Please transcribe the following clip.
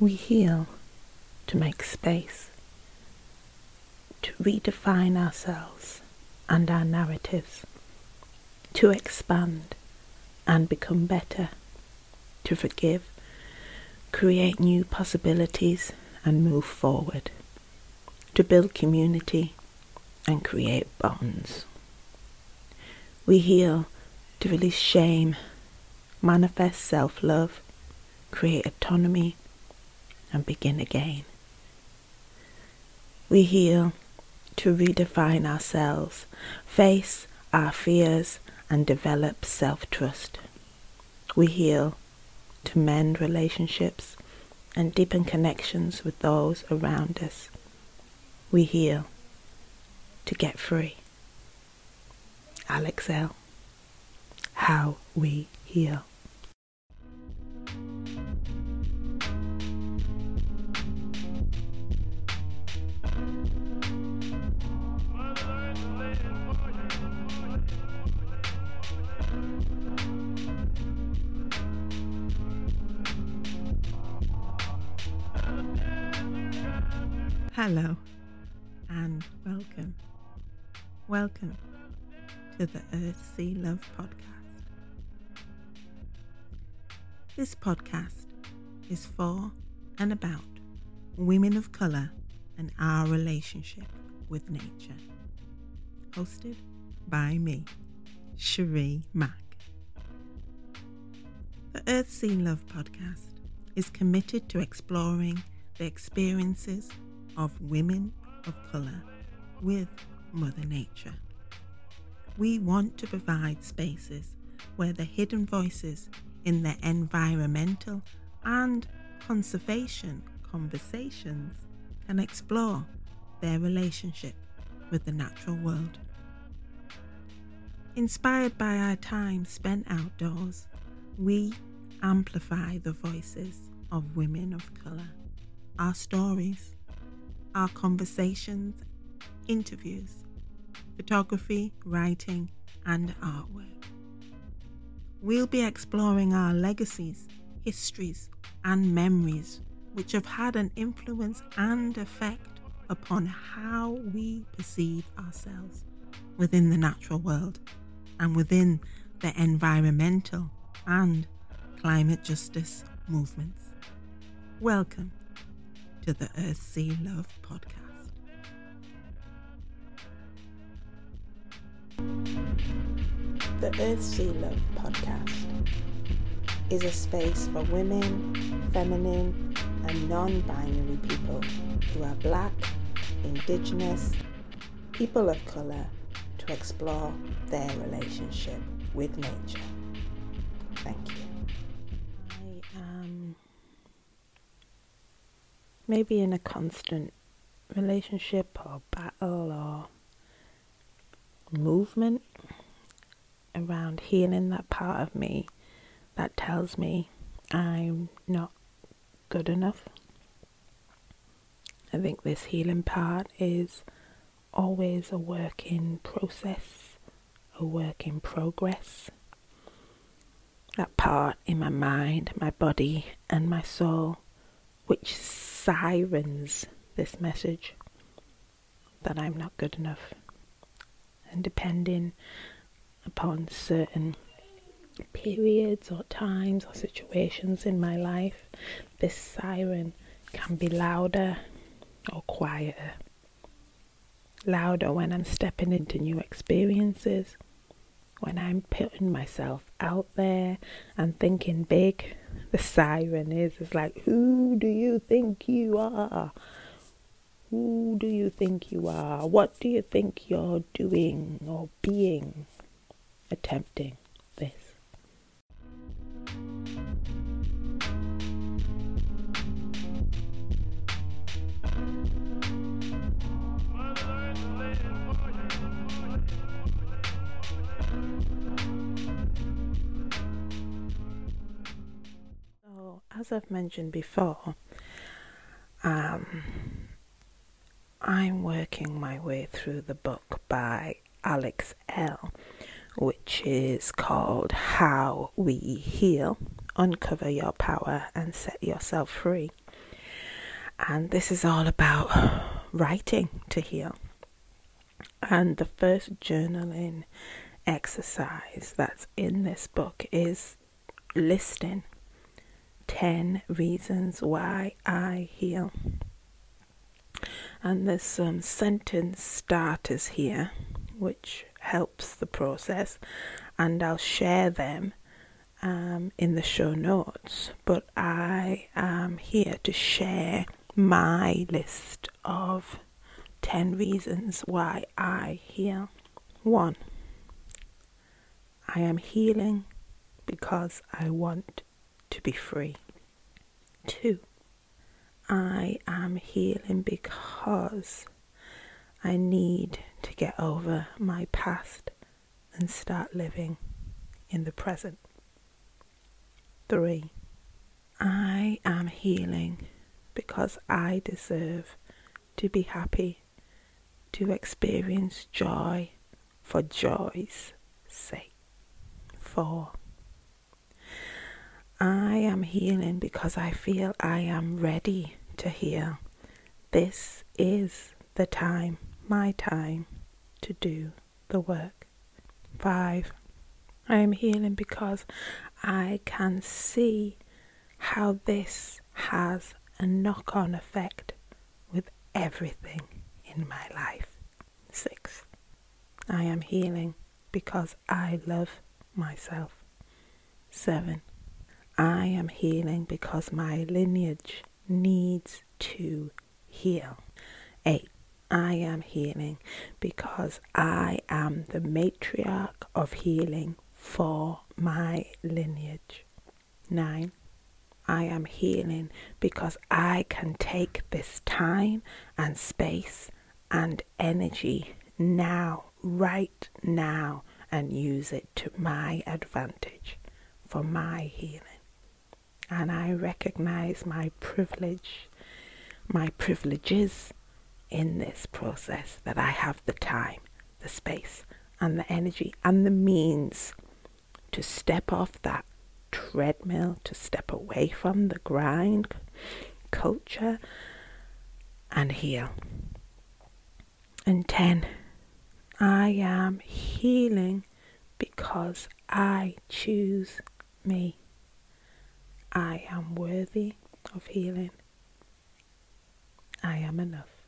We heal to make space, to redefine ourselves and our narratives, to expand and become better, to forgive, create new possibilities and move forward, to build community and create bonds. We heal to release shame, manifest self love, create autonomy, and begin again. We heal to redefine ourselves, face our fears, and develop self trust. We heal to mend relationships and deepen connections with those around us. We heal to get free. Alex Elle. How we heal. Hello and welcome. Welcome to the Earth Sea Love podcast. This podcast is for and about women of colour and our relationship with nature. Hosted by me, Sheree Mack. The Earth Sea Love podcast is committed to exploring the experiences of women of colour with Mother Nature. We want to provide spaces where the hidden voices in the environmental and conservation conversations can explore their relationship with the natural world. Inspired by our time spent outdoors, we amplify the voices of women of colour, our stories, our conversations, interviews, photography, writing, and artwork. We'll be exploring our legacies, histories, and memories which have had an influence and effect upon how we perceive ourselves within the natural world and within the environmental and climate justice movements. Welcome to the Earth Sea Love podcast. The Earth Sea Love podcast is a space for women, feminine, and non binary people who are black, indigenous, people of colour to explore their relationship with nature. Thank you. Maybe in a constant relationship or battle or movement around healing that part of me that tells me I'm not good enough. I think this healing part is always a work in process, a work in progress. That part in my mind, my body, and my soul, which sirens this message that I'm not good enough. And depending upon certain periods or times or situations in my life, this siren can be louder or quieter. Louder when I'm stepping into new experiences, when I'm putting myself out there and thinking big. The siren is, is like, who do you think you are? Who do you think you are? What do you think you're doing or being? attempting as I've mentioned before, um, I'm working my way through the book by Alex Elle., which is called How We Heal Uncover Your Power and Set Yourself Free. And this is all about writing to heal. And the first journaling exercise that's in this book is listing 10 reasons why I heal. And there's some sentence starters here which helps the process, and I'll share them um, in the show notes. But I am here to share my list of 10 reasons why I heal. 1. I am healing because I want to be free. 2. I am healing because I need to get over my past and start living in the present. 3. I am healing because I deserve to be happy, to experience joy for joy's sake. 4. I am healing because I feel I am ready to heal. This is the time, my time, to do the work. 5. I am healing because I can see how this has a knock on effect with everything in my life. 6. I am healing because I love myself. 7. I am healing because my lineage needs to heal. 8. I am healing because I am the matriarch of healing for my lineage. 9. I am healing because I can take this time and space and energy now, right now, and use it to my advantage for my healing and I recognize my privilege, my privileges in this process that I have the time, the space, and the energy and the means to step off that treadmill, to step away from the grind culture and heal. And 10, I am healing because I choose me. I am worthy of healing. I am enough.